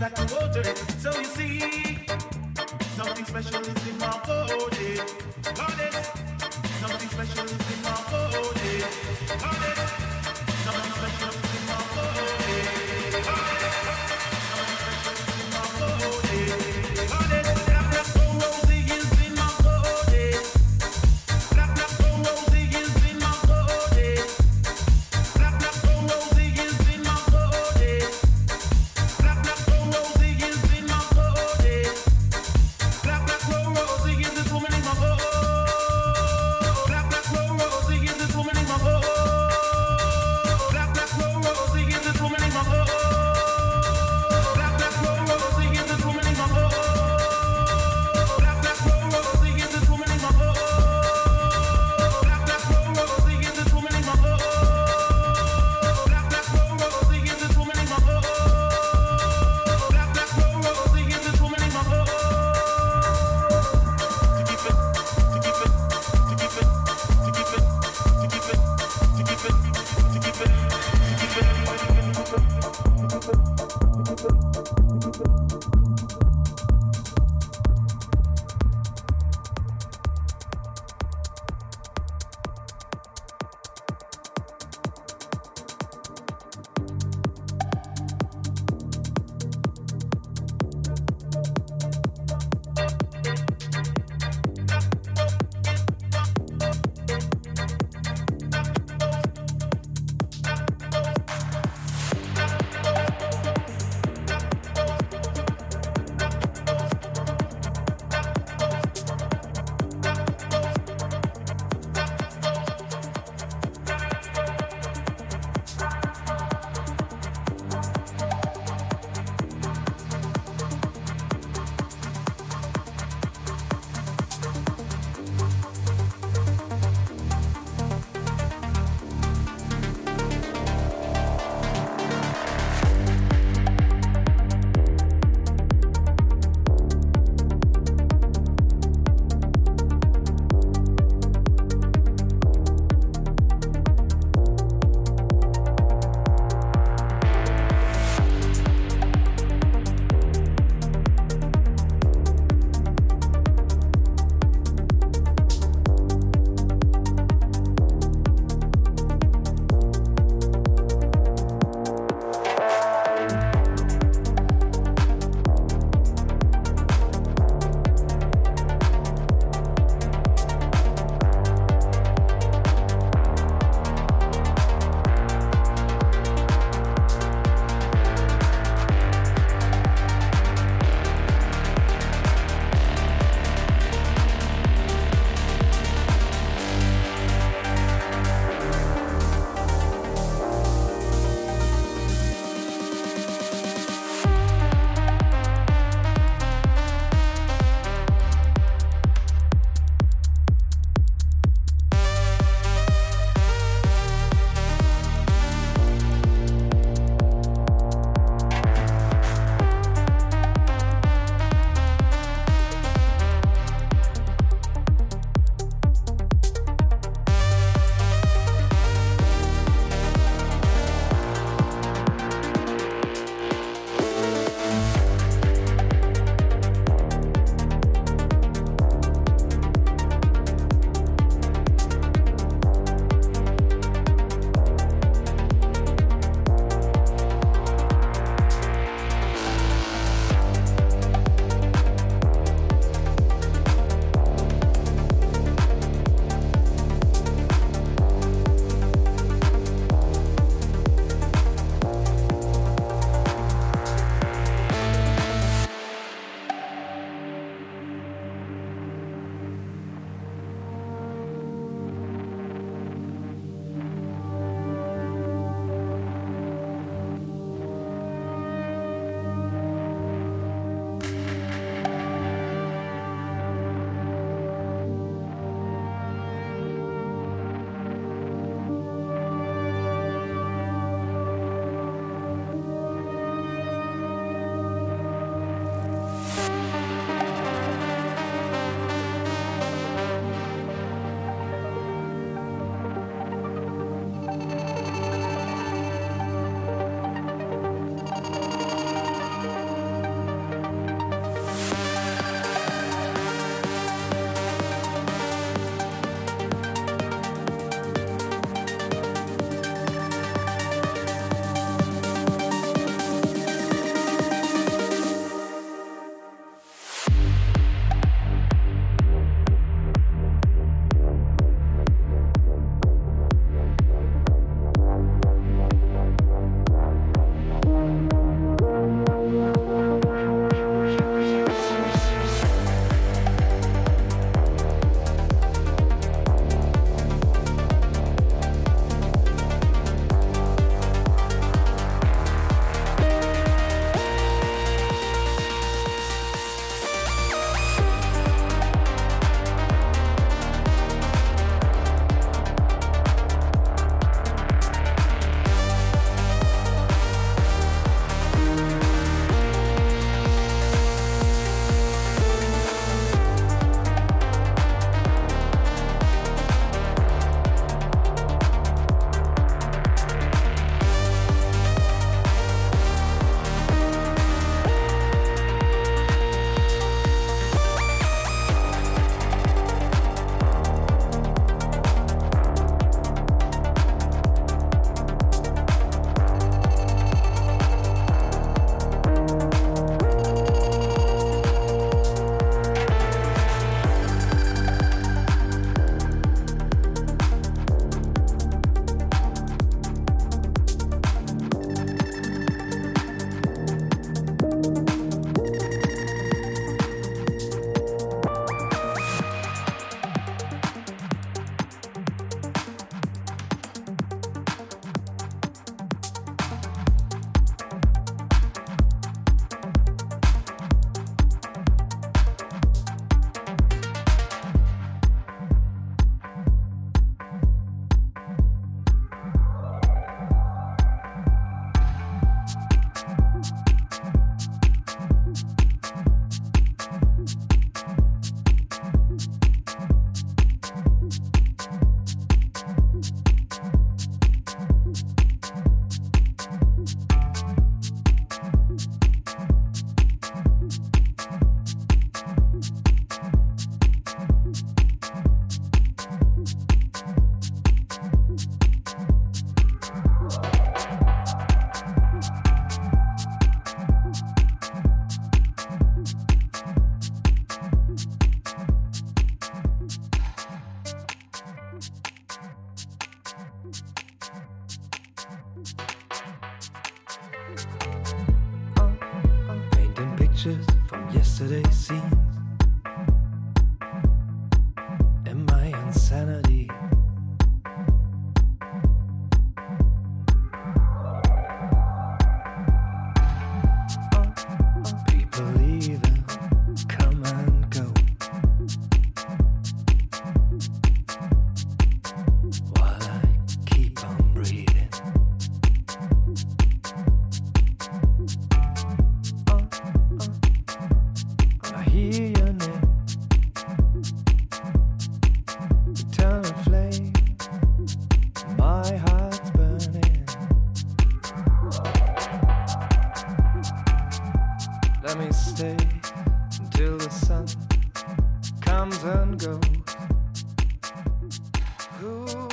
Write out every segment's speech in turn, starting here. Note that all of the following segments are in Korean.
that water go. Ooh.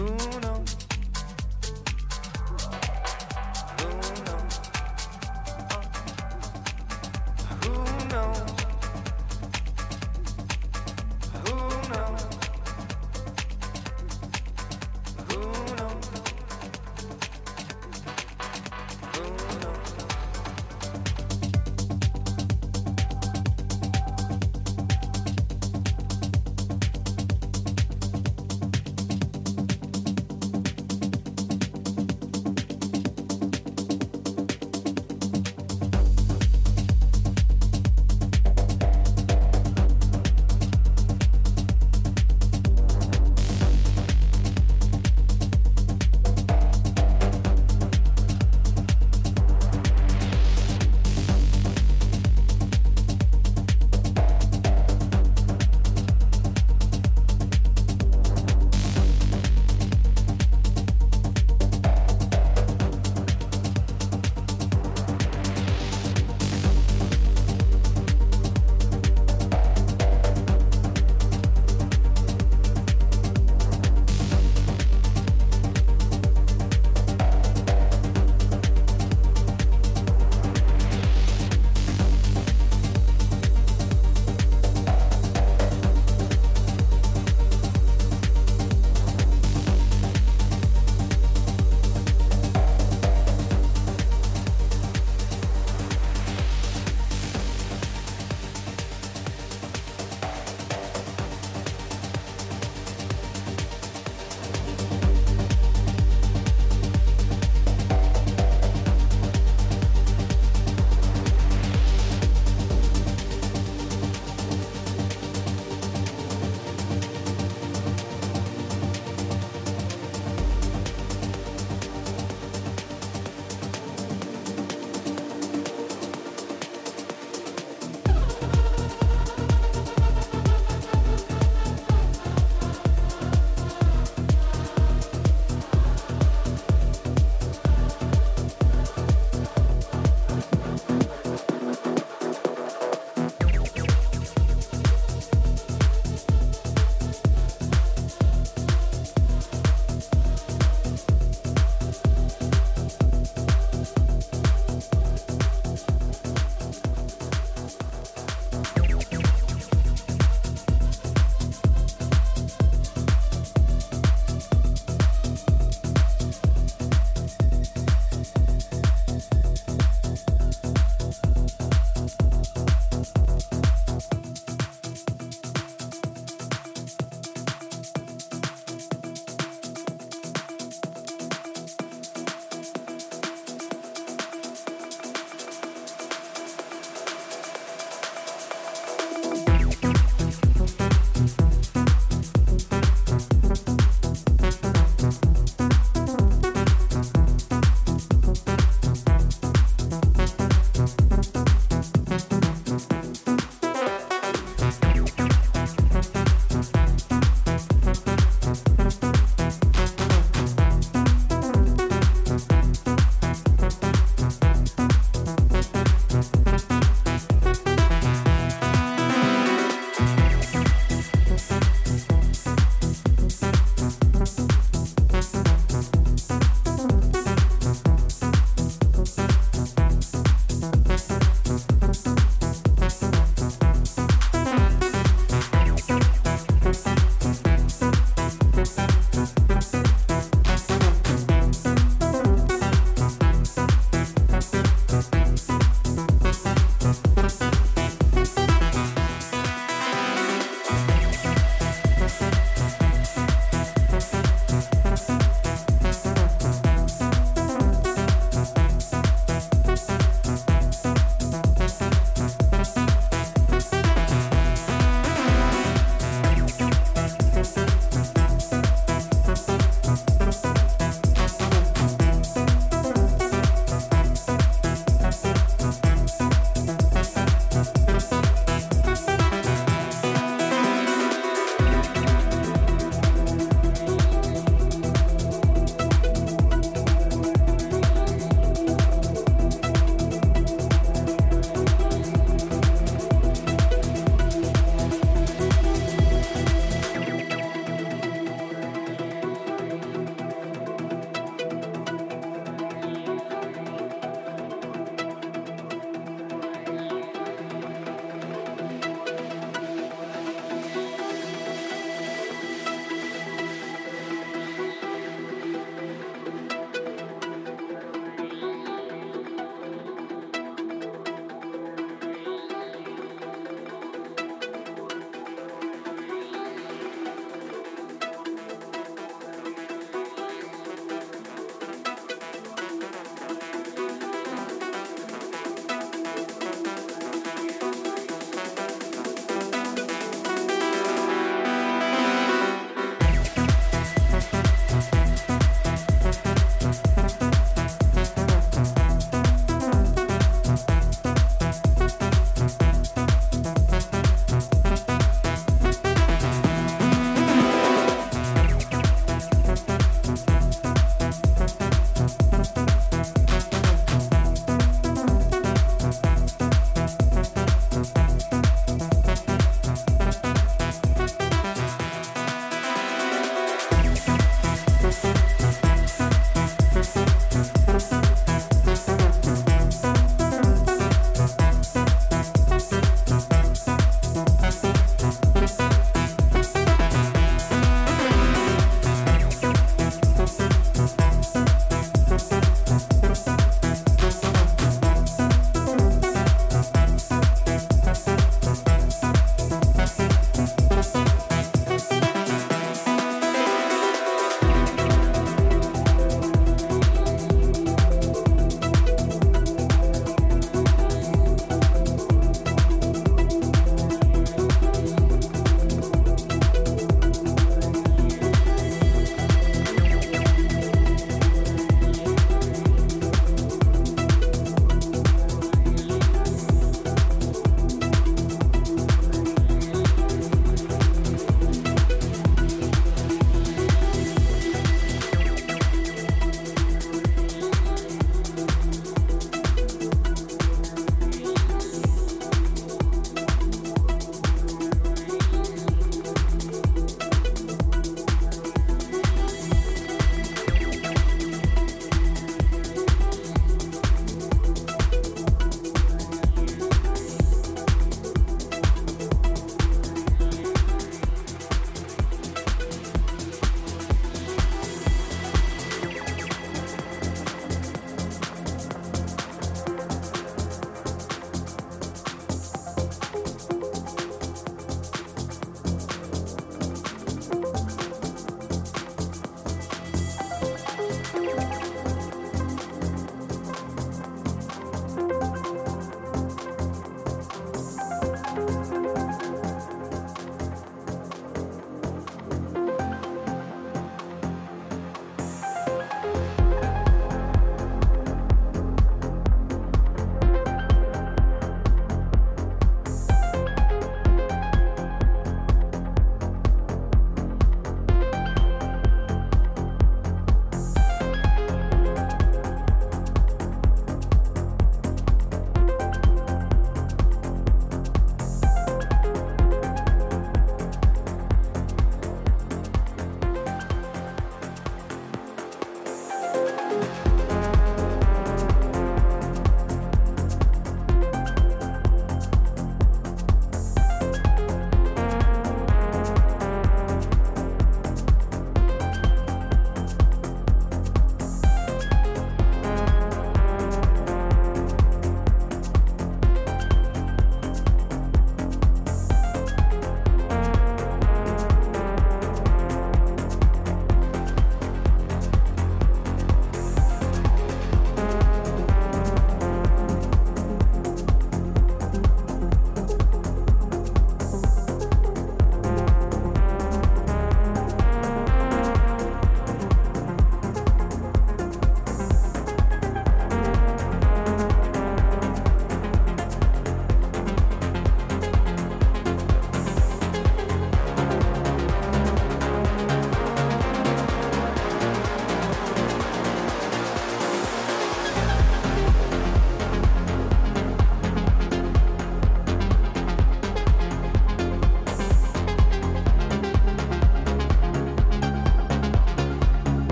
Mm.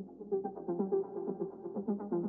Thank you.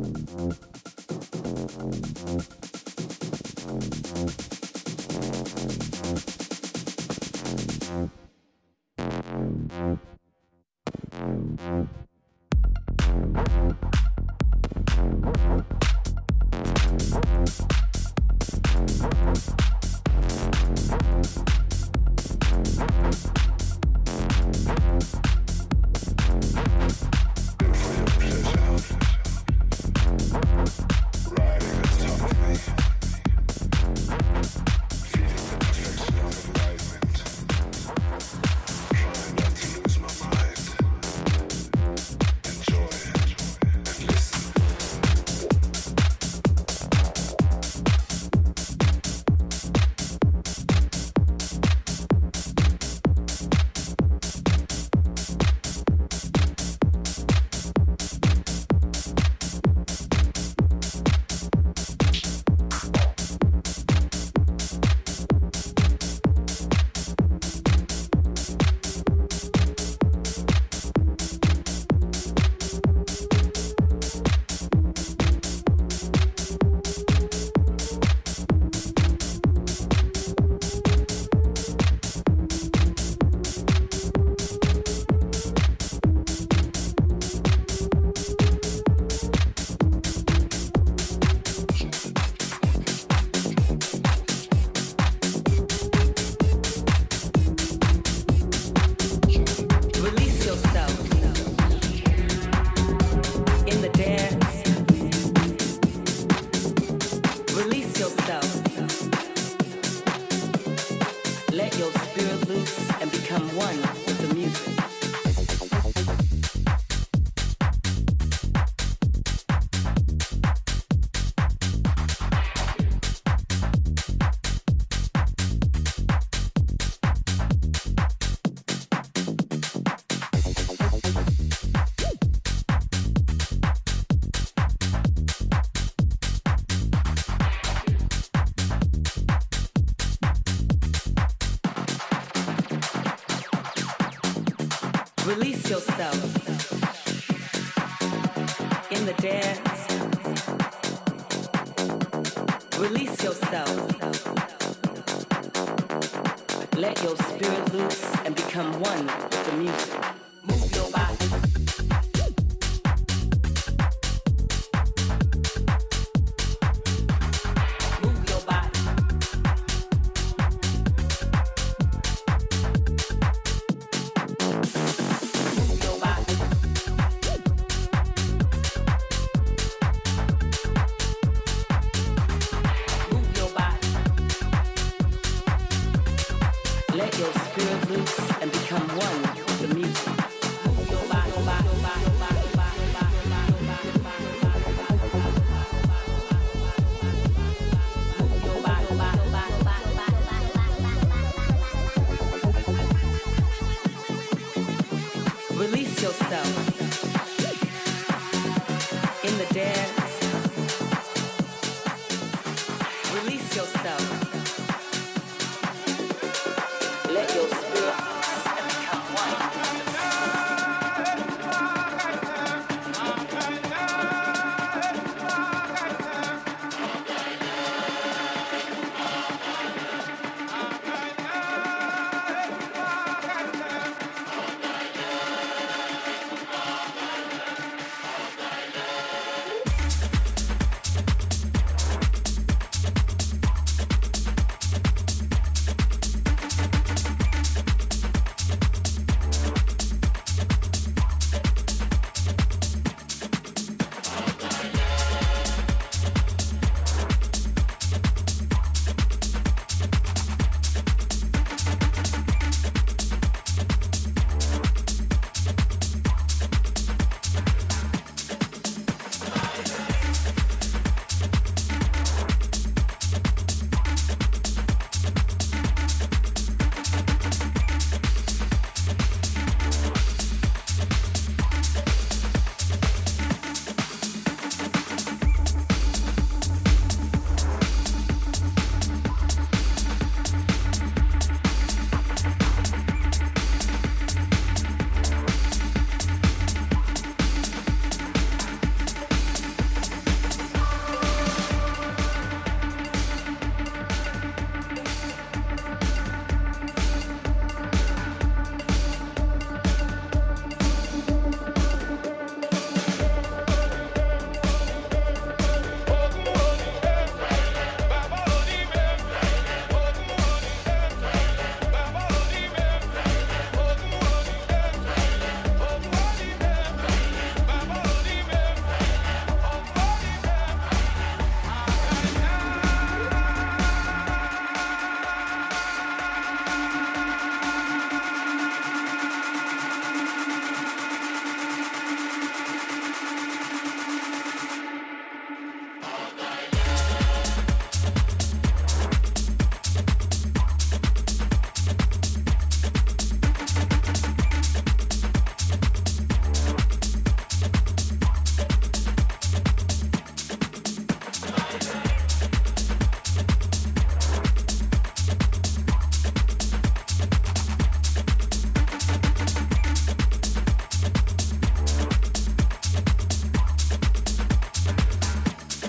Thank you. Yourself.